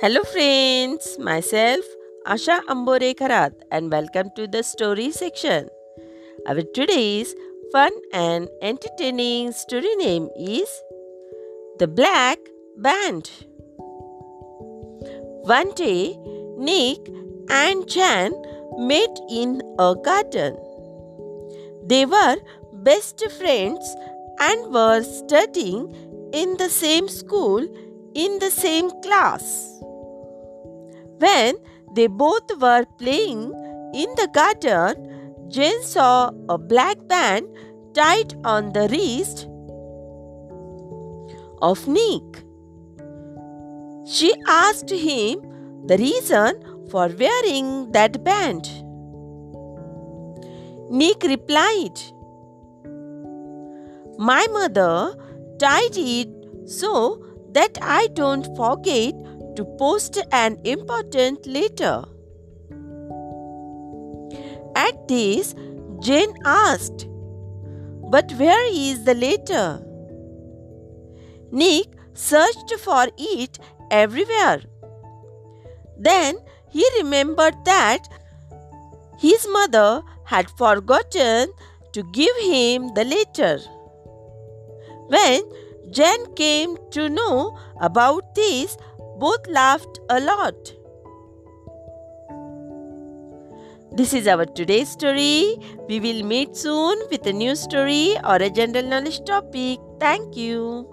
Hello, friends. Myself, Asha Ambore Kharat, and welcome to the story section. Our today's fun and entertaining story name is The Black Band. One day, Nick and Jan met in a garden. They were best friends and were studying in the same school in the same class. When they both were playing in the garden, Jan saw a black band tied on the wrist of Nick. She asked him the reason for wearing that band. Nick replied, My mother tied it so that I don't forget to post an important letter. At this, Jane asked, But where is the letter? Nick searched for it everywhere. Then he remembered that his mother had forgotten to give him the letter. When Jan came to know about this, both laughed a lot. This is our today's story. We will meet soon with a new story or a general knowledge topic. Thank you.